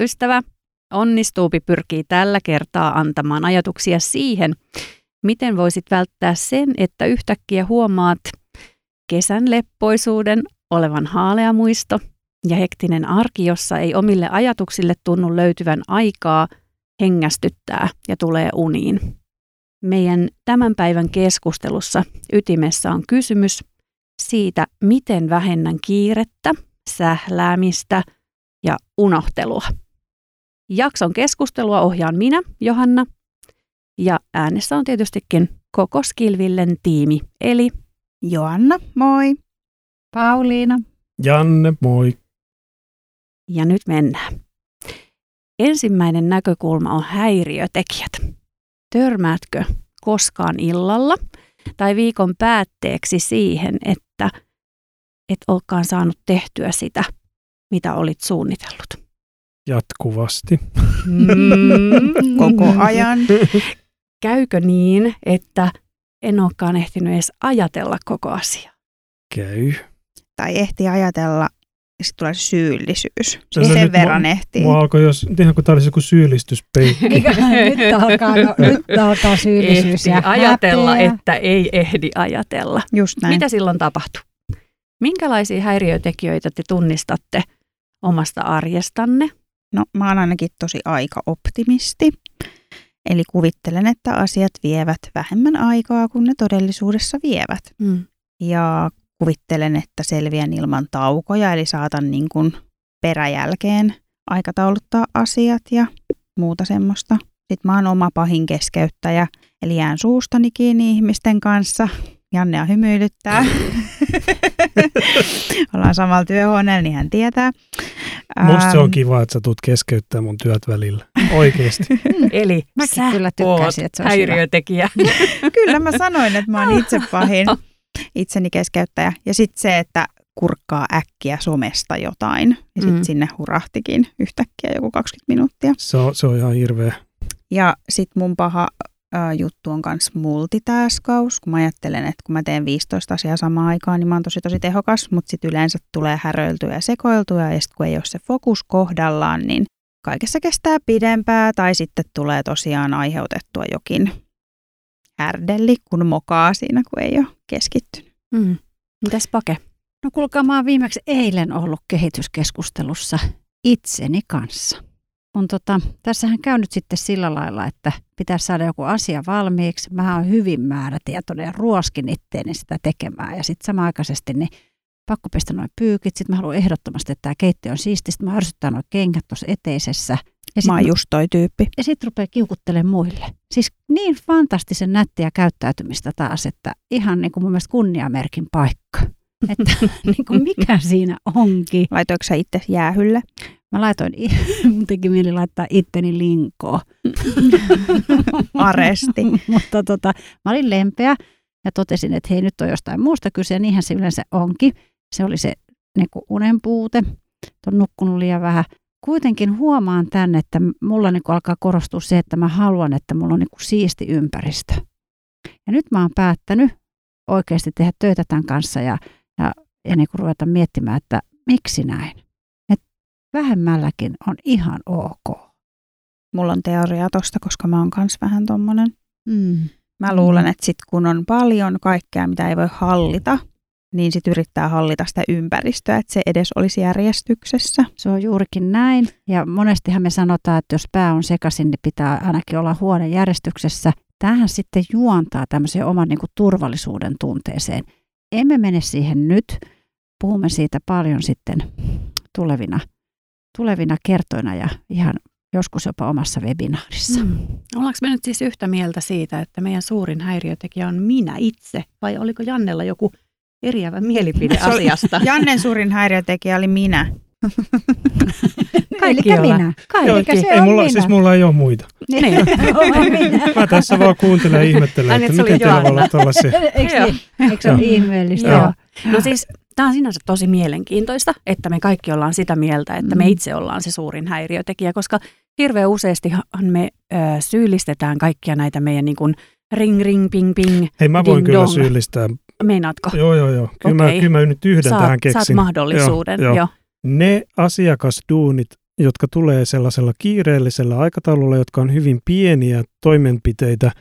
Ystävä! Onnistuupi pyrkii tällä kertaa antamaan ajatuksia siihen, miten voisit välttää sen, että yhtäkkiä huomaat kesän leppoisuuden olevan haalea muisto ja hektinen arki, jossa ei omille ajatuksille tunnu löytyvän aikaa, hengästyttää ja tulee uniin. Meidän tämän päivän keskustelussa ytimessä on kysymys siitä, miten vähennän kiirettä, sähläämistä ja unohtelua. Jakson keskustelua ohjaan minä, Johanna, ja äänessä on tietystikin koko Skilvillen tiimi, eli Joanna, moi. Pauliina. Janne, moi. Ja nyt mennään. Ensimmäinen näkökulma on häiriötekijät. Törmäätkö koskaan illalla tai viikon päätteeksi siihen, että et olekaan saanut tehtyä sitä, mitä olit suunnitellut? Jatkuvasti. Mm, koko ajan. Käykö niin, että en olekaan ehtinyt edes ajatella koko asiaa? Käy. Tai ehti ajatella ja sitten tulee syyllisyys. Se- Se se sen nyt verran mua- ehtii. Mua alkoi jos, ihan kuin tämä olisi joku syyllistyspeikki. Eikä, nyt, alkaa, no, nyt alkaa syyllisyys Ehti ja ajatella, häpeä. että ei ehdi ajatella. Just näin. Mitä silloin tapahtuu? Minkälaisia häiriötekijöitä te tunnistatte omasta arjestanne? No mä oon ainakin tosi aika-optimisti. Eli kuvittelen, että asiat vievät vähemmän aikaa kuin ne todellisuudessa vievät. Mm. Ja kuvittelen, että selviän ilman taukoja, eli saatan niin kuin peräjälkeen aikatauluttaa asiat ja muuta semmoista. Sitten mä oon oma pahin keskeyttäjä, eli jään suustani kiinni ihmisten kanssa. Jannea hymyilyttää. Ollaan samalla työhuoneella, niin hän tietää. Musta se on Ähm, kiva, että sä tulet keskeyttää mun työt välillä. Oikeesti. Eli Mäkin sä kyllä tykkäsin, että se hyvä. häiriötekijä. Kyllä mä sanoin, että mä oon itse pahin itseni keskeyttäjä. Ja sitten se, että kurkkaa äkkiä somesta jotain. Ja sitten Mm. sinne hurahtikin yhtäkkiä joku 20 minuuttia. Se on, se on ihan hirveä. Ja sitten mun paha ä, juttu on myös multitaskaus, kun mä ajattelen, että kun mä teen 15 asiaa samaan aikaan, niin mä oon tosi tosi tehokas, mutta sitten yleensä tulee häröiltyä ja sekoiltua, ja sitten kun ei ole se fokus kohdallaan, niin kaikessa kestää pidempää, tai sitten tulee tosiaan aiheutettua jokin härdelli, kun mokaa siinä, kun ei ole keskittynyt. Mm. Mitäs Pake? No kuulkaa, mä oon viimeksi eilen ollut kehityskeskustelussa itseni kanssa. Kun tota, tässähän käy nyt sitten sillä lailla, että pitäisi saada joku asia valmiiksi. Mä oon hyvin määrätietoinen ja ruoskin itteeni sitä tekemään. Ja sitten samaaikaisesti niin pakko pestä noin pyykit. Sitten mä haluan ehdottomasti, että tämä keittiö on siisti. Sitten mä ärsyttää noin kengät tuossa eteisessä. Ja Mä oon just toi tyyppi. ja sitten rupeaa kiukuttelemaan muille. Siis niin fantastisen nättiä käyttäytymistä taas, että ihan niin kuin mun mielestä kunniamerkin paikka. Että niin kuin mikä siinä onkin. Laitoiko sä itse jäähylle? Mä laitoin, mun teki mieli laittaa itteni linkoon. Aresti. Mutta tota, mä olin lempeä ja totesin, että hei nyt on jostain muusta kyse ja niinhän se yleensä onkin. Se oli se niin kuin unen puute, on nukkunut liian vähän. Kuitenkin huomaan tänne, että mulla niin kuin alkaa korostua se, että mä haluan, että mulla on niin kuin siisti ympäristö. Ja nyt mä oon päättänyt oikeasti tehdä töitä tämän kanssa ja, ja, ja niin kuin ruveta miettimään, että miksi näin. Että vähemmälläkin on ihan ok. Mulla on teoria tosta, koska mä oon kans vähän tommonen. Mm. Mä luulen, että sit kun on paljon kaikkea, mitä ei voi hallita, niin sit yrittää hallita sitä ympäristöä, että se edes olisi järjestyksessä. Se on juurikin näin. Ja monestihan me sanotaan, että jos pää on sekaisin, niin pitää ainakin olla huone järjestyksessä. Tämähän sitten juontaa tämmöiseen oman niin kuin turvallisuuden tunteeseen. Emme mene siihen nyt. Puhumme siitä paljon sitten tulevina, tulevina kertoina ja ihan joskus jopa omassa webinaarissa. Mm. Ollaanko me nyt siis yhtä mieltä siitä, että meidän suurin häiriötekijä on minä itse? Vai oliko Jannella joku eriävä mielipide asiasta? Jannen suurin häiriötekijä oli minä. Kaikki Elikkä ollaan. minä. Kaikki. Se ei on mulla, minä. siis mulla ei ole muita. Niin. Minä. Mä tässä vaan kuuntelen ja ihmettelen, Ai että niin, miten teillä voi olla tällaisia. Eikö, niin? Eikö se ole ihmeellistä? Joo. No siis tämä on sinänsä tosi mielenkiintoista, että me kaikki ollaan sitä mieltä, että me Mm. itse ollaan se suurin häiriötekijä, koska hirveän useastihan me ö, syyllistetään kaikkia näitä meidän niin kuin ring ring ping ping. Hei, mä voin Ding kyllä dong. syyllistää. Meinaatko? Joo, joo, joo. Kyllä, Okei. mä, kyllä mä nyt yhden saat, tähän keksin. saat mahdollisuuden. Joo, Joo, joo. Ne asiakasduunit, jotka tulee sellaisella kiireellisellä aikataululla, jotka on hyvin pieniä toimenpiteitä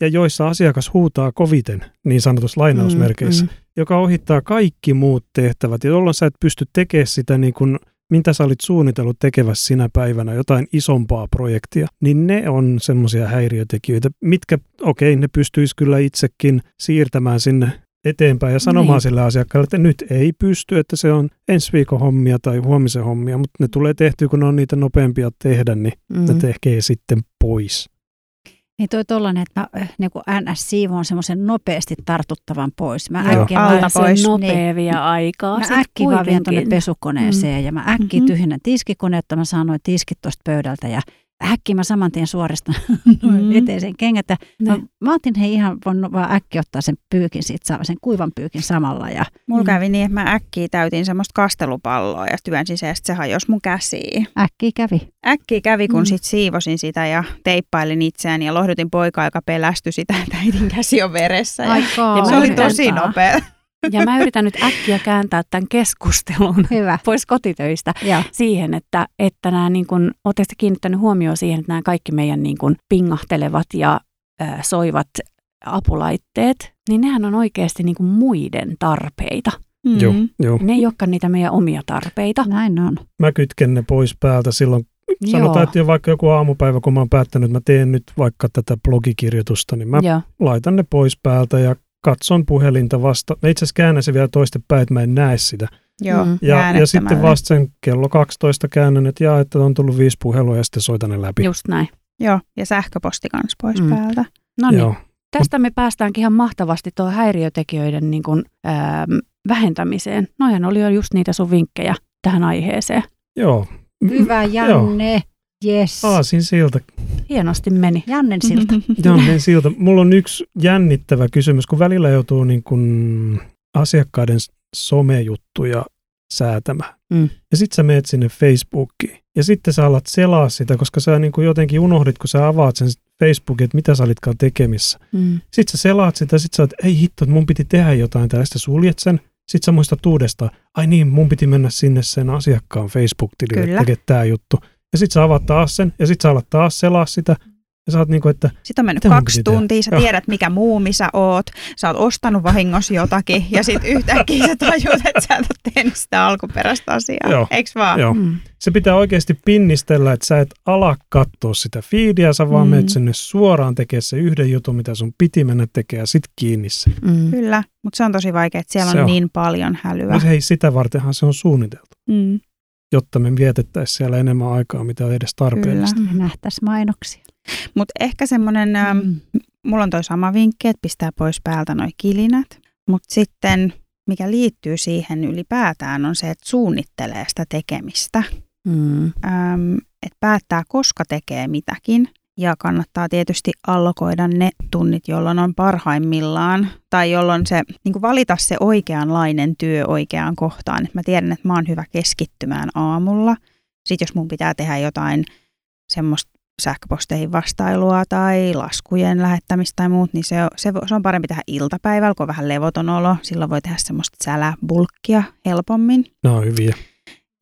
ja joissa asiakas huutaa koviten, niin sanotus lainausmerkeissä, mm, mm. joka ohittaa kaikki muut tehtävät, ja jolloin sä et pysty tekemään sitä niin kuin mitä sä olit suunnitellut tekevässä sinä päivänä, jotain isompaa projektia, niin ne on semmoisia häiriötekijöitä, mitkä, okei, okay, ne pystyisi kyllä itsekin siirtämään sinne eteenpäin ja sanomaan niin. sille asiakkaalle, että nyt ei pysty, että se on ensi viikon hommia tai huomisen hommia, mutta ne tulee tehtyä, kun ne on niitä nopeampia tehdä, niin mm. ne tekee sitten pois. Niin toi tollanen, että mä äh, niin kuin NS siivoon semmoisen nopeasti tartuttavan pois. Mä Joo, äkkiä alta pois. nopea niin. vie aikaa. Mä äkkiä vaan vien tuonne pesukoneeseen mm. ja mä äkkiä mm-hmm. tyhjennän tiskikone, että mä saan noin tiskit tuosta pöydältä ja äkkiä mä saman tien suoristan mm. eteisen kengät. Mä, mä otin he ihan voinut vaan äkkiä ottaa sen pyykin siitä, saa sen kuivan pyykin samalla. Ja, Mulla mm. kävi niin, että mä äkkiä täytin semmoista kastelupalloa ja työnsin se, että se hajosi mun käsiin. Äkkiä kävi. Äkkiä kävi, kun mm. sit siivosin sitä ja teippailin itseäni ja lohdutin poikaa, joka pelästyi sitä, että äitin käsi on veressä. Ja, Aikaa, ja se oli tosi nopea. Ja mä yritän nyt äkkiä kääntää tämän keskustelun Hyvä. pois kotitöistä ja. siihen, että, että nämä niin kun, olette kiinnittänyt huomioon siihen, että nämä kaikki meidän niin kun pingahtelevat ja äh, soivat apulaitteet, niin nehän on oikeasti niin kuin muiden tarpeita. Mm. Joo, joo. Ne ei olekaan niitä meidän omia tarpeita. Näin on. Mä kytken ne pois päältä silloin, Sanotaan, että vaikka joku aamupäivä, kun mä oon päättänyt, että mä teen nyt vaikka tätä blogikirjoitusta, niin mä Joo. laitan ne pois päältä ja katson puhelinta vasta. Mä itse asiassa käännän se vielä toistepäin, että mä en näe sitä. Joo, mm. ja, ja sitten vasta sen kello 12 käännän, että jaa, että on tullut viisi puhelua ja sitten soitan ne läpi. Just näin. Joo, ja sähköposti kanssa pois mm. päältä. No niin, tästä me päästäänkin ihan mahtavasti tuohon häiriötekijöiden niin kuin, ää, vähentämiseen. Noihan oli jo just niitä sun vinkkejä tähän aiheeseen. Joo. Hyvä Janne. Joo. Yes. Aasin siltä. Hienosti meni. Jannen siltä. Jannen siltä. Mulla on yksi jännittävä kysymys, kun välillä joutuu niin kuin asiakkaiden somejuttuja säätämään. Mm. Ja sitten sä meet sinne Facebookiin. Ja sitten sä alat selaa sitä, koska sä niin kuin jotenkin unohdit, kun sä avaat sen Facebookin, että mitä sä olitkaan tekemissä. Mm. Sitten sä selaat sitä, sitten sä oot, ei hitto, mun piti tehdä jotain tällaista, suljet sen. Sitten sä muistat uudestaan, ai niin, mun piti mennä sinne sen asiakkaan Facebook-tilille tekemään tämä juttu. Ja sit sä avaat taas sen, ja sit sä alat taas selaa sitä, ja sä oot niinku, että... Sitten on mennyt kaksi tuntia, sä tiedät mikä muumi sä oot, sä oot ostanut vahingossa jotakin, ja sit yhtäkkiä sä tajut, että sä et ole tehnyt sitä alkuperäistä asiaa. Joo. Eiks vaan? Joo. Mm. Se pitää oikeasti pinnistellä, että sä et ala katsoa sitä feedia, sä vaan mm. menet sinne suoraan tekemään se yhden jutun, mitä sun piti mennä tekemään, ja sit kiinni se. Mm. Kyllä, mutta se on tosi vaikea, että siellä on, on niin paljon hälyä. Mutta hei, sitä vartenhan se on suunniteltu. Mm jotta me vietettäisiin siellä enemmän aikaa, mitä edes tarpeellista. Kyllä, nähtäisiin mainoksia. Mutta ehkä semmoinen, mm. mulla on toi sama vinkki, että pistää pois päältä noi kilinät, mutta sitten mikä liittyy siihen ylipäätään on se, että suunnittelee sitä tekemistä. Mm. Öm, että päättää, koska tekee mitäkin ja kannattaa tietysti allokoida ne tunnit, jolloin on parhaimmillaan tai jolloin se niin kuin valita se oikeanlainen työ oikeaan kohtaan. Et mä tiedän, että mä oon hyvä keskittymään aamulla. Sitten jos mun pitää tehdä jotain semmoista sähköposteihin vastailua tai laskujen lähettämistä tai muut, niin se on, se, se on parempi tehdä iltapäivällä, kun on vähän levoton olo. Silloin voi tehdä semmoista säläbulkkia helpommin. No hyviä.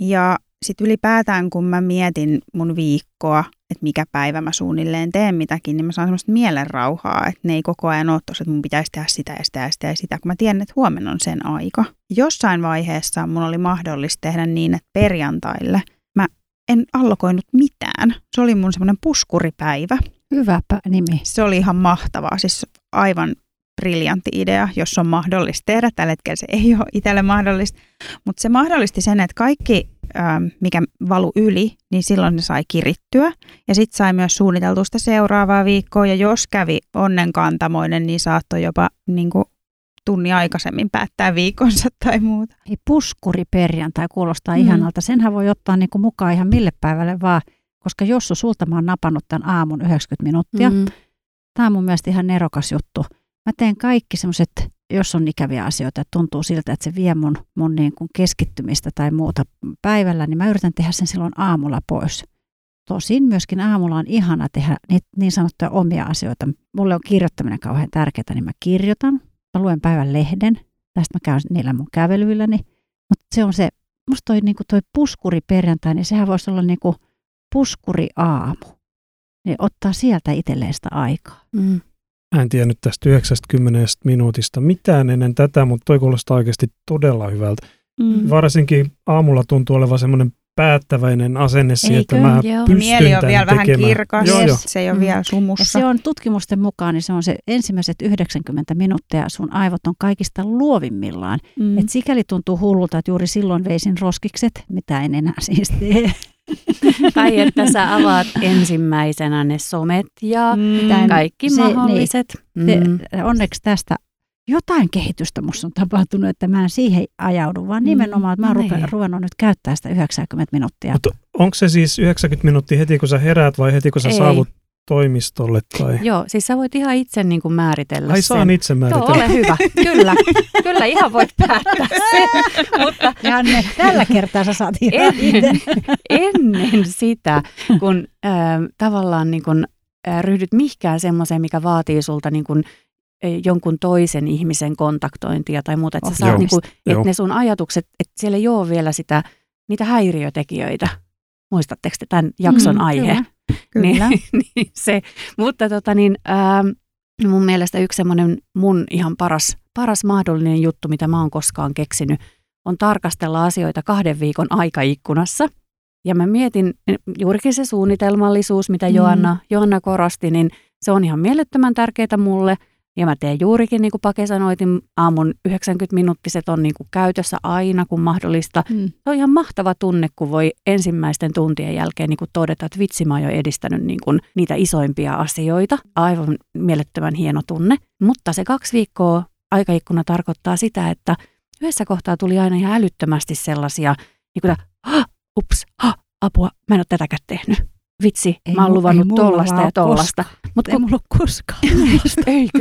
Ja sitten ylipäätään, kun mä mietin mun viikkoa, että mikä päivä mä suunnilleen teen mitäkin, niin mä saan semmoista mielenrauhaa, että ne ei koko ajan ole tossa, että mun pitäisi tehdä sitä ja sitä ja sitä ja sitä, kun mä tiedän, että huomenna on sen aika. Jossain vaiheessa mun oli mahdollista tehdä niin, että perjantaille mä en allokoinut mitään. Se oli mun semmoinen puskuripäivä. Hyvä nimi. Se oli ihan mahtavaa, siis aivan briljantti idea, jos on mahdollista tehdä. Tällä hetkellä se ei ole itselle mahdollista, mutta se mahdollisti sen, että kaikki, mikä valu yli, niin silloin ne sai kirittyä. Ja sitten sai myös suunniteltua sitä seuraavaa viikkoa, ja jos kävi onnenkantamoinen, niin saattoi jopa niin kuin, tunni aikaisemmin päättää viikonsa tai muuta. Ei puskuri perjantai kuulostaa mm. ihanalta. Senhän voi ottaa niin kuin mukaan ihan mille päivälle vaan, koska Jossu, sulta mä oon napannut tämän aamun 90 minuuttia. Mm. Tämä on mun mielestä ihan nerokas juttu mä teen kaikki semmoiset, jos on ikäviä asioita, että tuntuu siltä, että se vie mun, mun niin kuin keskittymistä tai muuta päivällä, niin mä yritän tehdä sen silloin aamulla pois. Tosin myöskin aamulla on ihana tehdä niitä niin sanottuja omia asioita. Mulle on kirjoittaminen kauhean tärkeää, niin mä kirjoitan. Mä luen päivän lehden. Tästä mä käyn niillä mun kävelyilläni. Mutta se on se musta toi, niin toi puskuri perjantai, niin sehän voisi olla niin kuin puskuri aamu. Niin ottaa sieltä itselleen sitä aikaa. Mm. Mä en tiennyt tästä 90 minuutista mitään ennen tätä, mutta toi kuulostaa oikeasti todella hyvältä. Mm. Varsinkin aamulla tuntuu olevan semmoinen päättäväinen asenne siihen, että mä Joo. pystyn Mieli on tämän vielä vähän tekemään. kirkas, Joo, joo. se ei ole Mm. vielä Ja sumussa. se on tutkimusten mukaan, niin se on se ensimmäiset 90 minuuttia, sun aivot on kaikista luovimmillaan. Mm. Et sikäli tuntuu hullulta, että juuri silloin veisin roskikset, mitä en enää siis tee. Tai että sä avaat ensimmäisenä ne somet ja Mm. kaikki Se- niin. mahdolliset. Se, Mm. onneksi tästä jotain kehitystä musta on tapahtunut, että mä en siihen ajaudu, vaan Mm, nimenomaan, että mä oon niin. rupe- ruvennut nyt käyttää sitä 90 minuuttia. Mutta onko se siis 90 minuuttia heti kun sä heräät vai heti kun sä Ei. saavut toimistolle? Tai... Joo, siis sä voit ihan itse niin kuin määritellä Ai sen. saan itse Joo, määritellä. ole hyvä. Kyllä, kyllä ihan voit päättää sen. Mutta Janne, tällä kertaa sä saat ihan itse. ennen, ennen sitä, kun äh, tavallaan niin kun, äh, ryhdyt mihkään semmoiseen, mikä vaatii sulta niin kun, äh, jonkun toisen ihmisen kontaktointia tai muuta, että sä saat Joo. niin Joo. että ne sun ajatukset, että siellä ei ole vielä sitä, niitä häiriötekijöitä. Muistatteko te tämän jakson Mm, aihe? kyllä. Kyllä. Niin, niin se. Mutta tota niin, ähm, mun mielestä yksi semmoinen mun ihan paras, paras mahdollinen juttu, mitä mä oon koskaan keksinyt, on tarkastella asioita kahden viikon aikaikkunassa. Ja mä mietin juurikin se suunnitelmallisuus, mitä Mm. Joanna, Joanna korosti, niin se on ihan mielettömän tärkeää mulle. Ja mä teen juurikin, niin kuin Pake sanoi, aamun 90-minuuttiset on niin kuin käytössä aina, kun mahdollista. Mm. Se on ihan mahtava tunne, kun voi ensimmäisten tuntien jälkeen niin kuin todeta, että vitsi mä oon jo edistänyt niin kuin niitä isoimpia asioita. Aivan mielettömän hieno tunne. Mutta se kaksi viikkoa aikaikkuna tarkoittaa sitä, että yhdessä kohtaa tuli aina ihan älyttömästi sellaisia, niin kuin, ups, ha, apua, mä en ole tätäkään tehnyt. Vitsi, Ei mä oon luvannut tollasta ja tollasta. Mutta Ei mulla ole koskaan. Eikö?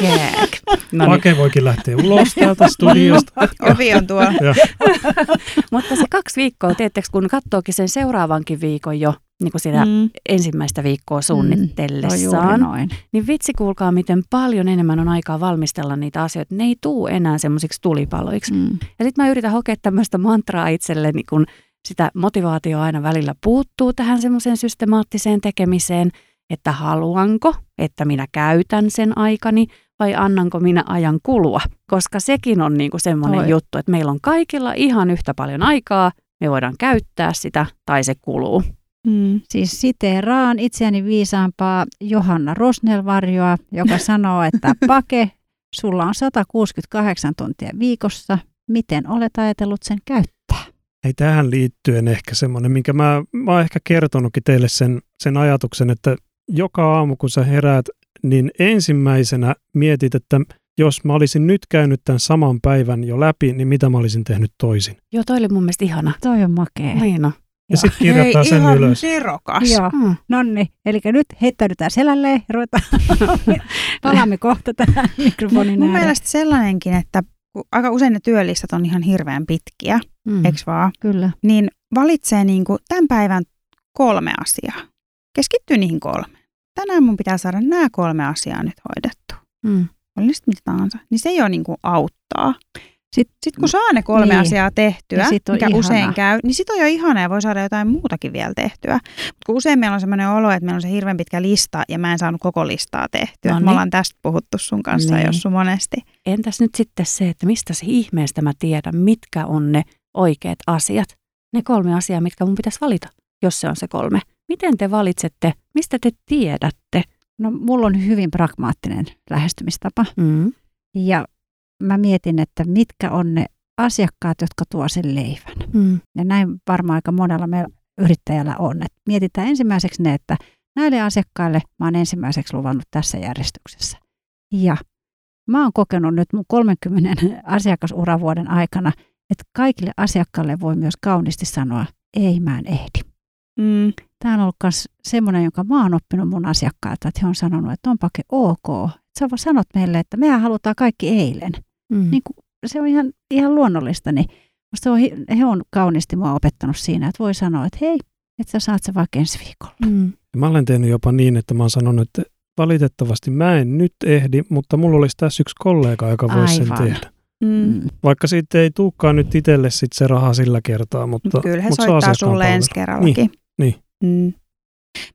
Kääk. No niin. Pake voikin lähteä ulos täältä studiosta. Ovi on tuo. Mutta se kaksi viikkoa, tietysti kun katsookin sen seuraavankin viikon jo niin kuin sitä Mm. ensimmäistä viikkoa juuri suunnitellessaan, noin. niin vitsi kuulkaa, miten paljon enemmän on aikaa valmistella niitä asioita. Ne ei tuu enää semmoisiksi tulipaloiksi. Mm. Ja sitten mä yritän hokea tämmöistä mantraa itselleni, kun sitä motivaatio aina välillä puuttuu tähän semmoiseen systemaattiseen tekemiseen, että haluanko, että minä käytän sen aikani vai annanko minä ajan kulua. Koska sekin on niinku semmoinen juttu, että meillä on kaikilla ihan yhtä paljon aikaa, me voidaan käyttää sitä tai se kuluu. Mm. Siis siteeraan itseäni viisaampaa Johanna Rosnelvarjoa, joka sanoo, että Pake, sulla on 168 tuntia viikossa. Miten olet ajatellut sen käyttää? Ei tähän liittyen ehkä semmoinen, minkä mä, mä oon ehkä kertonutkin teille sen, sen ajatuksen, että joka aamu kun sä heräät, niin ensimmäisenä mietit, että jos mä olisin nyt käynyt tämän saman päivän jo läpi, niin mitä mä olisin tehnyt toisin. Joo, toi oli mun mielestä ihana. Toi on makea. Niin no. Ja sitten kirjoittaa Hei, sen ihan ylös. nerokas. Joo, Mm. no niin. Eli nyt heittäydytään selälleen ja ruvetaan. Palaamme kohta tähän mikrofonin Mun ääreen. mielestä sellainenkin, että aika usein ne työlistat on ihan hirveän pitkiä, Mm. eks vaan? Kyllä. Niin valitsee niin kuin tämän päivän kolme asiaa. Keskittyy niihin kolme. Tänään mun pitää saada nämä kolme asiaa nyt hoidettu. Mm. Oli sitten mitä tahansa. Niin se jo niin kuin auttaa. Sitten Sitten kun saa ne kolme Niin. asiaa tehtyä, sit on mikä ihana. usein käy, niin sit on jo ihana ja voi saada jotain muutakin vielä tehtyä. Mutta kun usein meillä on sellainen olo, että meillä on se hirveän pitkä lista ja mä en saanut koko listaa tehtyä. No Me niin. ollaan tästä puhuttu sun kanssa Niin. Jossu monesti. Entäs nyt sitten se, että mistä se ihmeestä mä tiedän, mitkä on ne oikeat asiat? Ne kolme asiaa, mitkä mun pitäisi valita, jos se on se kolme. Miten te valitsette? Mistä te tiedätte? No, mulla on hyvin pragmaattinen lähestymistapa. Mm. Ja mä mietin, että mitkä on ne asiakkaat, jotka tuo sen leivän. Mm. Ja näin varmaan aika monella meillä yrittäjällä on. Et mietitään ensimmäiseksi ne, että näille asiakkaille mä oon ensimmäiseksi luvannut tässä järjestyksessä. Ja mä oon kokenut nyt mun 30 asiakasuravuoden aikana, että kaikille asiakkaille voi myös kauniisti sanoa, ei mä en ehdi. Mm. Tämä on ollut myös semmoinen, jonka mä oon oppinut mun asiakkailta, että he on sanonut, että onpake ok. Sä vaan sanot meille, että mehän halutaan kaikki eilen. Mm. Niin kuin, se on ihan, ihan luonnollista. Niin musta se on, he on kauniisti mua opettanut siinä, että voi sanoa, että hei, että sä saat se vaikka ensi viikolla. Mm. Mä olen tehnyt jopa niin, että mä oon sanonut, että valitettavasti mä en nyt ehdi, mutta mulla olisi tässä yksi kollega, joka voisi sen tehdä. Mm. Mm. Vaikka siitä ei tulekaan nyt itselle sit se raha sillä kertaa, mutta, Kyllä he mutta se soittaa sulle palvelu. ensi kerrallakin. niin. Mm.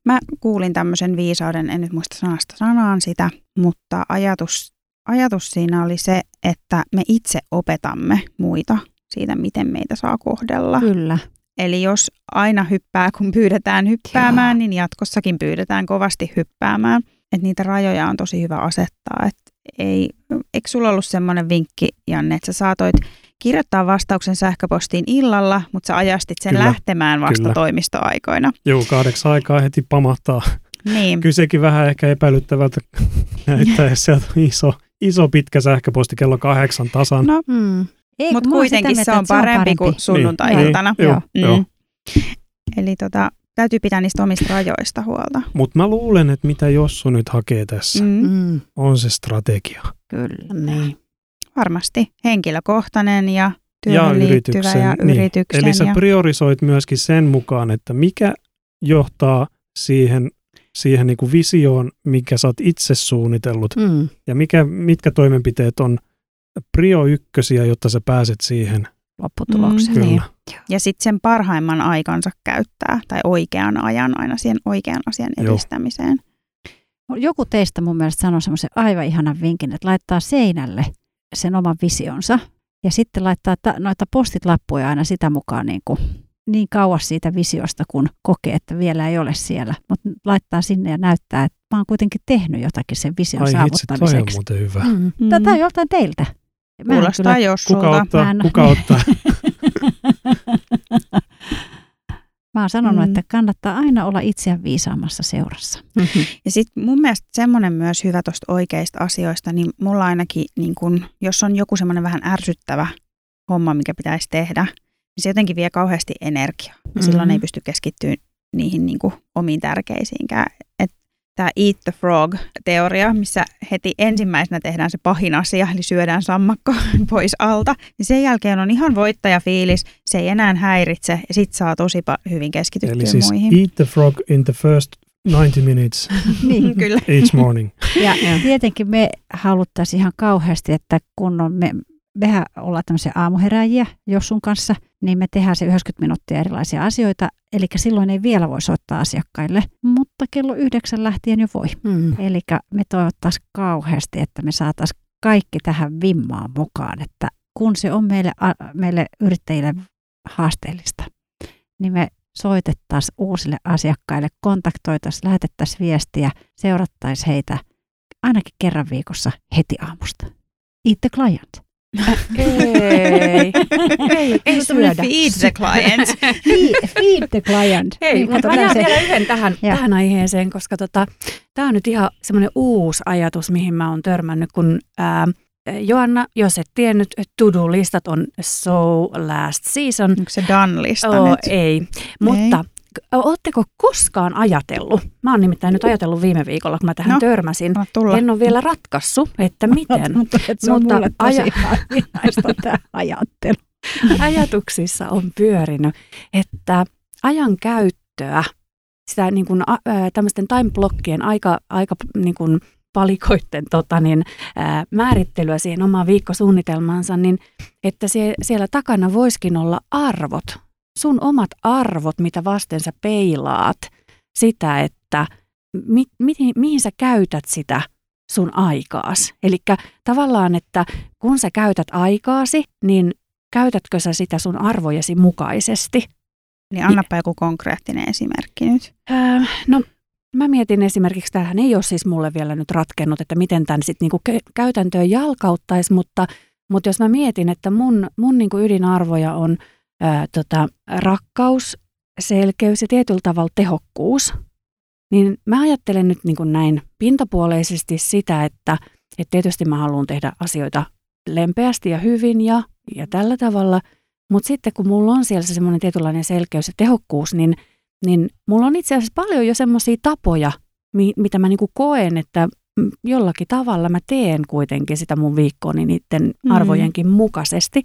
Mä kuulin tämmöisen viisauden, en nyt muista sanasta sanaan sitä, mutta ajatus, ajatus siinä oli se, että me itse opetamme muita siitä, miten meitä saa kohdella. Kyllä. Eli jos aina hyppää, kun pyydetään hyppäämään, Joo. niin jatkossakin pyydetään kovasti hyppäämään. Et niitä rajoja on tosi hyvä asettaa. Et ei, eikö sulla ollut semmoinen vinkki, Janne, että sä saatoit kirjoittaa vastauksen sähköpostiin illalla, mutta sä ajastit sen Kyllä, lähtemään vasta kyllä. toimistoaikoina. Joo, kahdeksan aikaa heti pamahtaa. Niin. Kyllä sekin vähän ehkä epäilyttävältä näyttää, jos sieltä on iso, iso pitkä sähköposti kello kahdeksan tasan. No, Mm. Mutta kuitenkin se on että parempi kuin sunnuntai-iltana. Niin, joo, Mm. joo. Eli tota, täytyy pitää niistä omista rajoista huolta. Mutta mä luulen, että mitä Jossu nyt hakee tässä, mm. Mm. On se strategia. Kyllä. Niin. Varmasti henkilökohtainen ja Ja työhön liittyvä yrityksen. ja niin. yrityksen. Eli sä ja, priorisoit myöskin sen mukaan, että mikä johtaa siihen, siihen niin kuin visioon, mikä sä oot itse suunnitellut, Mm. ja mikä, mitkä toimenpiteet on prio ykkösiä, jotta sä pääset siihen. Lopputulokseen. Mm. Kyllä. Niin. ja sitten sen parhaimman aikansa käyttää, tai oikean ajan aina siihen oikean asian Joo. edistämiseen. Joku teistä mun mielestä sanoi semmoisen aivan ihanan vinkin, että laittaa seinälle sen oman visionsa ja sitten laittaa ta- noita postit-lappuja aina sitä mukaan niin, kuin, niin kauas siitä visiosta, kun kokee, että vielä ei ole siellä. Mutta laittaa sinne ja näyttää, että mä oon kuitenkin tehnyt jotakin sen vision Ai hitsi, toi on saavuttamiseksi. muuten hyvä. Mm. Tätä on joltain teiltä. Mä Kuulostaa kyllä- Jossulta. Kuka ottaa? Mä en- Kuka ottaa? Mä oon sanonut, Mm. että kannattaa aina olla itseään viisaamassa seurassa. Mm-hmm. Ja sitten mun mielestä semmoinen myös hyvä tuosta oikeista asioista, niin mulla ainakin, niin kun, jos on joku semmoinen vähän ärsyttävä homma, mikä pitäisi tehdä, niin se jotenkin vie kauheasti energiaa. Ja silloin ei pysty keskittyä niihin niin kuin, omiin tärkeisiinkään. Tämä Eat the Frog-teoria, missä heti ensimmäisenä tehdään se pahin asia, eli syödään sammakko pois alta, niin sen jälkeen on ihan voittajafiilis, se ei enää häiritse, ja sit saa tosi hyvin keskityttyä Eli siis muihin. eat the frog in the first 90 minutes niin. Kyllä. each morning. Ja tietenkin me haluttaisiin ihan kauheasti, että kun on me, mehän ollaan tämmöisiä aamuheräjiä Jossun kanssa, niin me tehdään se 90 minuuttia erilaisia asioita, eli silloin ei vielä voi soittaa asiakkaille, mutta kello yhdeksän lähtien jo voi. Mm. Eli me toivottaisiin kauheasti, että me saataisiin kaikki tähän vimmaan mukaan, että kun se on meille, a- meille yrittäjille haasteellista, niin me soitettaisiin uusille asiakkaille, kontaktoitaisiin, lähetettäisiin viestiä, seurattaisiin heitä ainakin kerran viikossa heti aamusta. Eat the client. Ei. ei, ei syödä. Feed the client. Feed, feed the client. Hei, Niin, mutta mä jään se- vielä yhden tähän, tähän aiheeseen, koska tota, tämä on nyt ihan semmoinen uusi ajatus, mihin mä oon törmännyt, kun ää, Joanna, jos et tiennyt, to-do-listat on so last season. Onko se done-lista Oh, nyt? ei, mutta ootteko koskaan ajatellut, mä oon nimittäin nyt ajatellut viime viikolla, kun mä tähän No. törmäsin, en ole vielä ratkaissut, että miten. Mutta et se on Mutta mulle tosi aja- tämä ajattelu. ajatuksissa on pyörinyt, että ajan käyttöä, sitä niin kuin, ä, tämmöisten time-blokkien aika, aika niin kuin palikoitten tota, niin, määrittelyä siihen omaan viikkosuunnitelmaansa, niin että sie, siellä takana voisikin olla arvot, sun omat arvot, mitä vasten sä peilaat sitä, että mi, mihin, mihin sä käytät sitä sun aikaas. Eli tavallaan, että kun sä käytät aikaasi, niin käytätkö sä sitä sun arvojesi mukaisesti? Niin annapa joku konkreettinen esimerkki nyt. Öö, no mä mietin esimerkiksi, tämähän ei ole siis mulle vielä nyt ratkennut, että miten tämän sitten niinku kä- käytäntöön jalkauttaisi, mutta, mutta jos mä mietin, että mun, mun niinku ydinarvoja on öö, tota, rakkaus, selkeys ja tietyllä tavalla tehokkuus, niin mä ajattelen nyt niin kuin näin pintapuoleisesti sitä, että, että tietysti mä haluan tehdä asioita lempeästi ja hyvin ja, ja tällä tavalla, mutta sitten kun mulla on siellä se semmoinen tietynlainen selkeys ja tehokkuus, niin, niin mulla on itse asiassa paljon jo semmoisia tapoja, mi, mitä mä niinku koen, että jollakin tavalla mä teen kuitenkin sitä mun viikkooni niiden Mm. arvojenkin mukaisesti,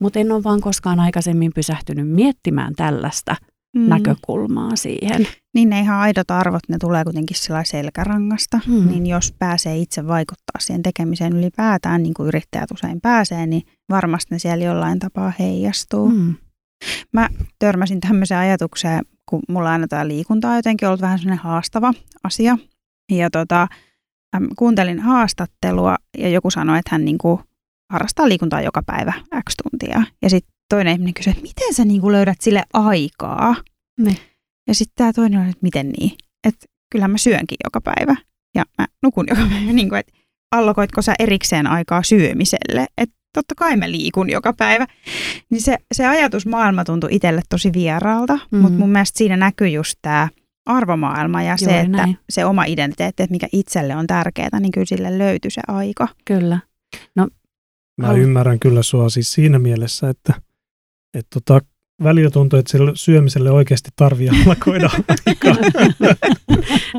mutta en ole vaan koskaan aikaisemmin pysähtynyt miettimään tällaista Mm. näkökulmaa siihen. Niin ne ihan aidot arvot, ne tulee kuitenkin sillä selkärangasta. Mm. Niin jos pääsee itse vaikuttaa siihen tekemiseen ylipäätään, niin kuin yrittäjät usein pääsee, niin varmasti ne siellä jollain tapaa heijastuu. Mm. Mä törmäsin tämmöiseen ajatukseen, kun mulla aina tämä liikunta on jotenkin ollut vähän semmoinen haastava asia. Ja tota, kuuntelin haastattelua ja joku sanoi, että hän niinku harrastaa liikuntaa joka päivä X tuntia. Ja sitten toinen ihminen kysyi, että miten sä niinku löydät sille aikaa? Niin. Ja sitten tämä toinen oli, että miten niin? Että kyllähän mä syönkin joka päivä ja mä nukun joka päivä. Niin kuin, että allokoitko sä erikseen aikaa syömiselle? Että totta kai mä liikun joka päivä. Niin se, se ajatusmaailma tuntui itselle tosi vieraalta, mm. mutta mun mielestä siinä näkyy just tämä arvomaailma ja se, Juuri että näin. se oma identiteetti, että mikä itselle on tärkeää, niin kyllä sille löytyy se aika. Kyllä. Mä Halu- ymmärrän kyllä sua siis siinä mielessä, että, että tota, välillä tuntuu, että sille syömiselle oikeasti tarvii alkoida aikaa.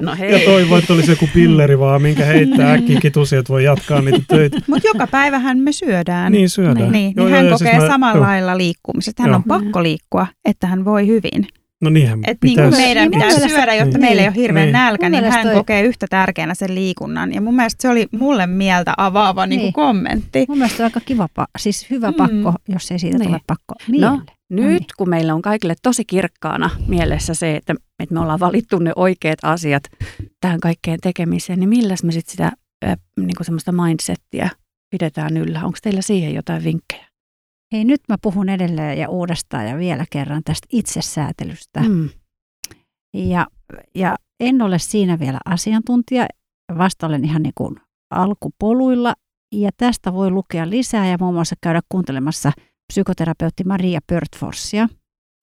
No Ja hei. toivon, että olisi joku pilleri vaan, minkä heittää äkkiä kitusi, että voi jatkaa niitä töitä. Mutta joka päivähän me syödään. Niin syödään. Niin, Joo, niin joo, hän ja kokee siis mä- samalla joo. lailla liikkumisesta. Hän Joo. on pakko liikkua, että hän voi hyvin. No niinhän Et niin pitäisi. kuin meidän Niin pitää mielestä- syödä, jotta Niin. meillä ei ole hirveän Niin. nälkä, niin hän toi- kokee yhtä tärkeänä sen liikunnan. Ja mun mielestä se oli mulle mieltä avaava niin. Niin. kuin kommentti. Mun mielestä on aika kiva, pa- siis hyvä Mm. pakko, jos ei siitä Niin. tule pakko No, nyt niin. kun meillä on kaikille tosi kirkkaana mielessä se, että, että me ollaan valittu ne oikeat asiat tähän kaikkeen tekemiseen, niin milläs me sitten sitä äh, niin kuin semmoista mindsettiä pidetään yllä? Onko teillä siihen jotain vinkkejä? Hei, nyt mä puhun edelleen ja uudestaan ja vielä kerran tästä itsesäätelystä. Mm. Ja, ja en ole siinä vielä asiantuntija, vasta olen ihan niin kuin alkupoluilla. Ja tästä voi lukea lisää ja muun muassa käydä kuuntelemassa psykoterapeutti Maria Pörtforsia.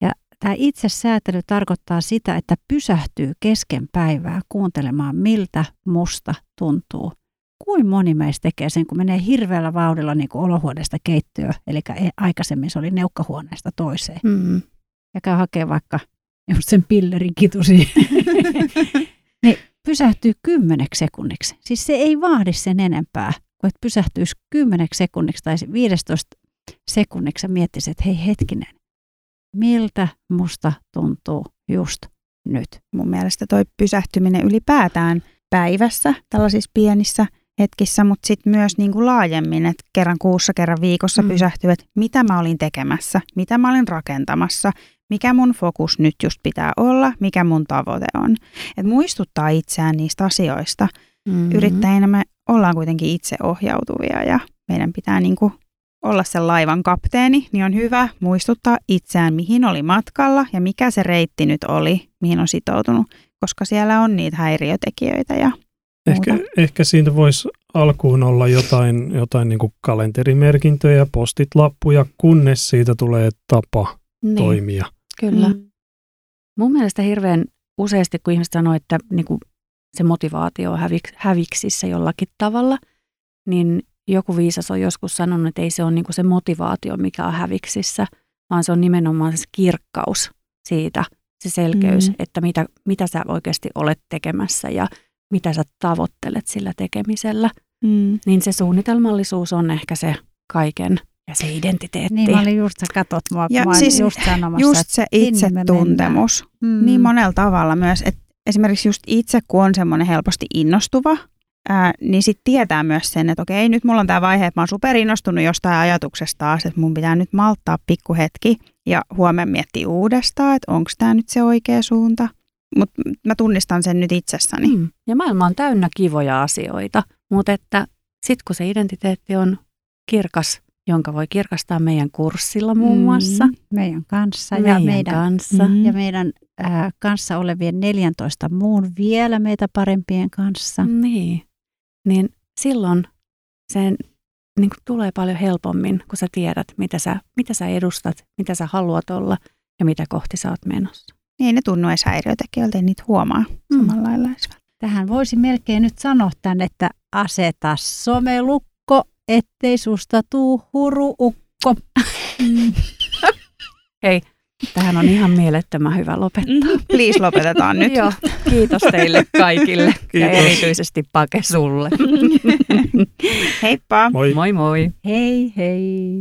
Ja tämä itsesäätely tarkoittaa sitä, että pysähtyy kesken päivää kuuntelemaan, miltä musta tuntuu. Kuin moni meistä tekee sen, kun menee hirveällä vauhdilla niin kuin olohuoneesta keittiöön, eli e- aikaisemmin se oli neukkahuoneesta toiseen Mm. ja käy hakemaan vaikka just sen pillerin kitusi, niin pysähtyy kymmeneksi sekunniksi. Siis se ei vaadi sen enempää, kuin että pysähtyisi kymmeneksi sekunniksi tai 15 sekunniksi ja miettisi, että hei hetkinen, miltä musta tuntuu just nyt. Mun mielestä toi pysähtyminen ylipäätään päivässä, tällaisissa pienissä hetkissä, mutta sitten myös niin kuin laajemmin, että kerran kuussa, kerran viikossa Mm. pysähtyy, että mitä mä olin tekemässä, mitä mä olin rakentamassa, mikä mun fokus nyt just pitää olla, mikä mun tavoite on. Et muistuttaa itseään niistä asioista. Mm. Mm-hmm. Yrittäjinä me ollaan kuitenkin itseohjautuvia ja meidän pitää niin kuin olla sen laivan kapteeni, niin on hyvä muistuttaa itseään, mihin oli matkalla ja mikä se reitti nyt oli, mihin on sitoutunut, koska siellä on niitä häiriötekijöitä ja Ehkä, muuta. ehkä siitä voisi alkuun olla jotain, jotain niin kuin kalenterimerkintöjä, postit-lappuja, kunnes siitä tulee tapa niin, toimia. Kyllä. Mm. Mun mielestä hirveän useasti, kun ihmiset sanoo, että niin kuin se motivaatio on hävik- häviksissä jollakin tavalla, niin joku viisas on joskus sanonut, että ei se ole niin kuin se motivaatio, mikä on häviksissä, vaan se on nimenomaan se kirkkaus siitä, se selkeys, Mm. että mitä, mitä sä oikeasti olet tekemässä ja mitä sä tavoittelet sillä tekemisellä. Mm. Niin se suunnitelmallisuus on ehkä se kaiken ja se identiteetti. Niin mä olin just, sä katot mua, Ja kun mä siis just sanomassa, Just se itsetuntemus. mm, Niin monella tavalla myös, että esimerkiksi just itse, kun on semmoinen helposti innostuva, ää, niin sitten tietää myös sen, että okei, nyt mulla on tämä vaihe, että mä oon superinnostunut jostain ajatuksesta taas, että mun pitää nyt malttaa pikkuhetki ja huomenna miettiä uudestaan, että onko tämä nyt se oikea suunta. Mutta mä tunnistan sen nyt itsessäni. Mm. Ja maailma on täynnä kivoja asioita, mutta että sitten kun se identiteetti on kirkas, jonka voi kirkastaa meidän kurssilla muun Mm. muassa, meidän kanssa meidän ja meidän, kanssa. Mm. ja meidän ää, kanssa olevien 14 muun vielä meitä parempien kanssa. Niin, niin silloin sen niin kuin tulee paljon helpommin, kun sä tiedät, mitä sä, mitä sä edustat, mitä sä haluat olla ja mitä kohti sä oot menossa. Niin ei ne tunnu edes häiriötekijöiltä, ei niitä huomaa Mm. samalla lailla. Tähän voisi melkein nyt sanoa tän, että aseta somelukko, ettei susta tuu huruukko. Mm. Tähän on ihan mielettömän hyvä lopettaa. Please lopetetaan nyt. Joo, kiitos teille kaikille ja Kiitos. erityisesti Pake sulle. Heippa! Moi. Moi moi! Hei hei.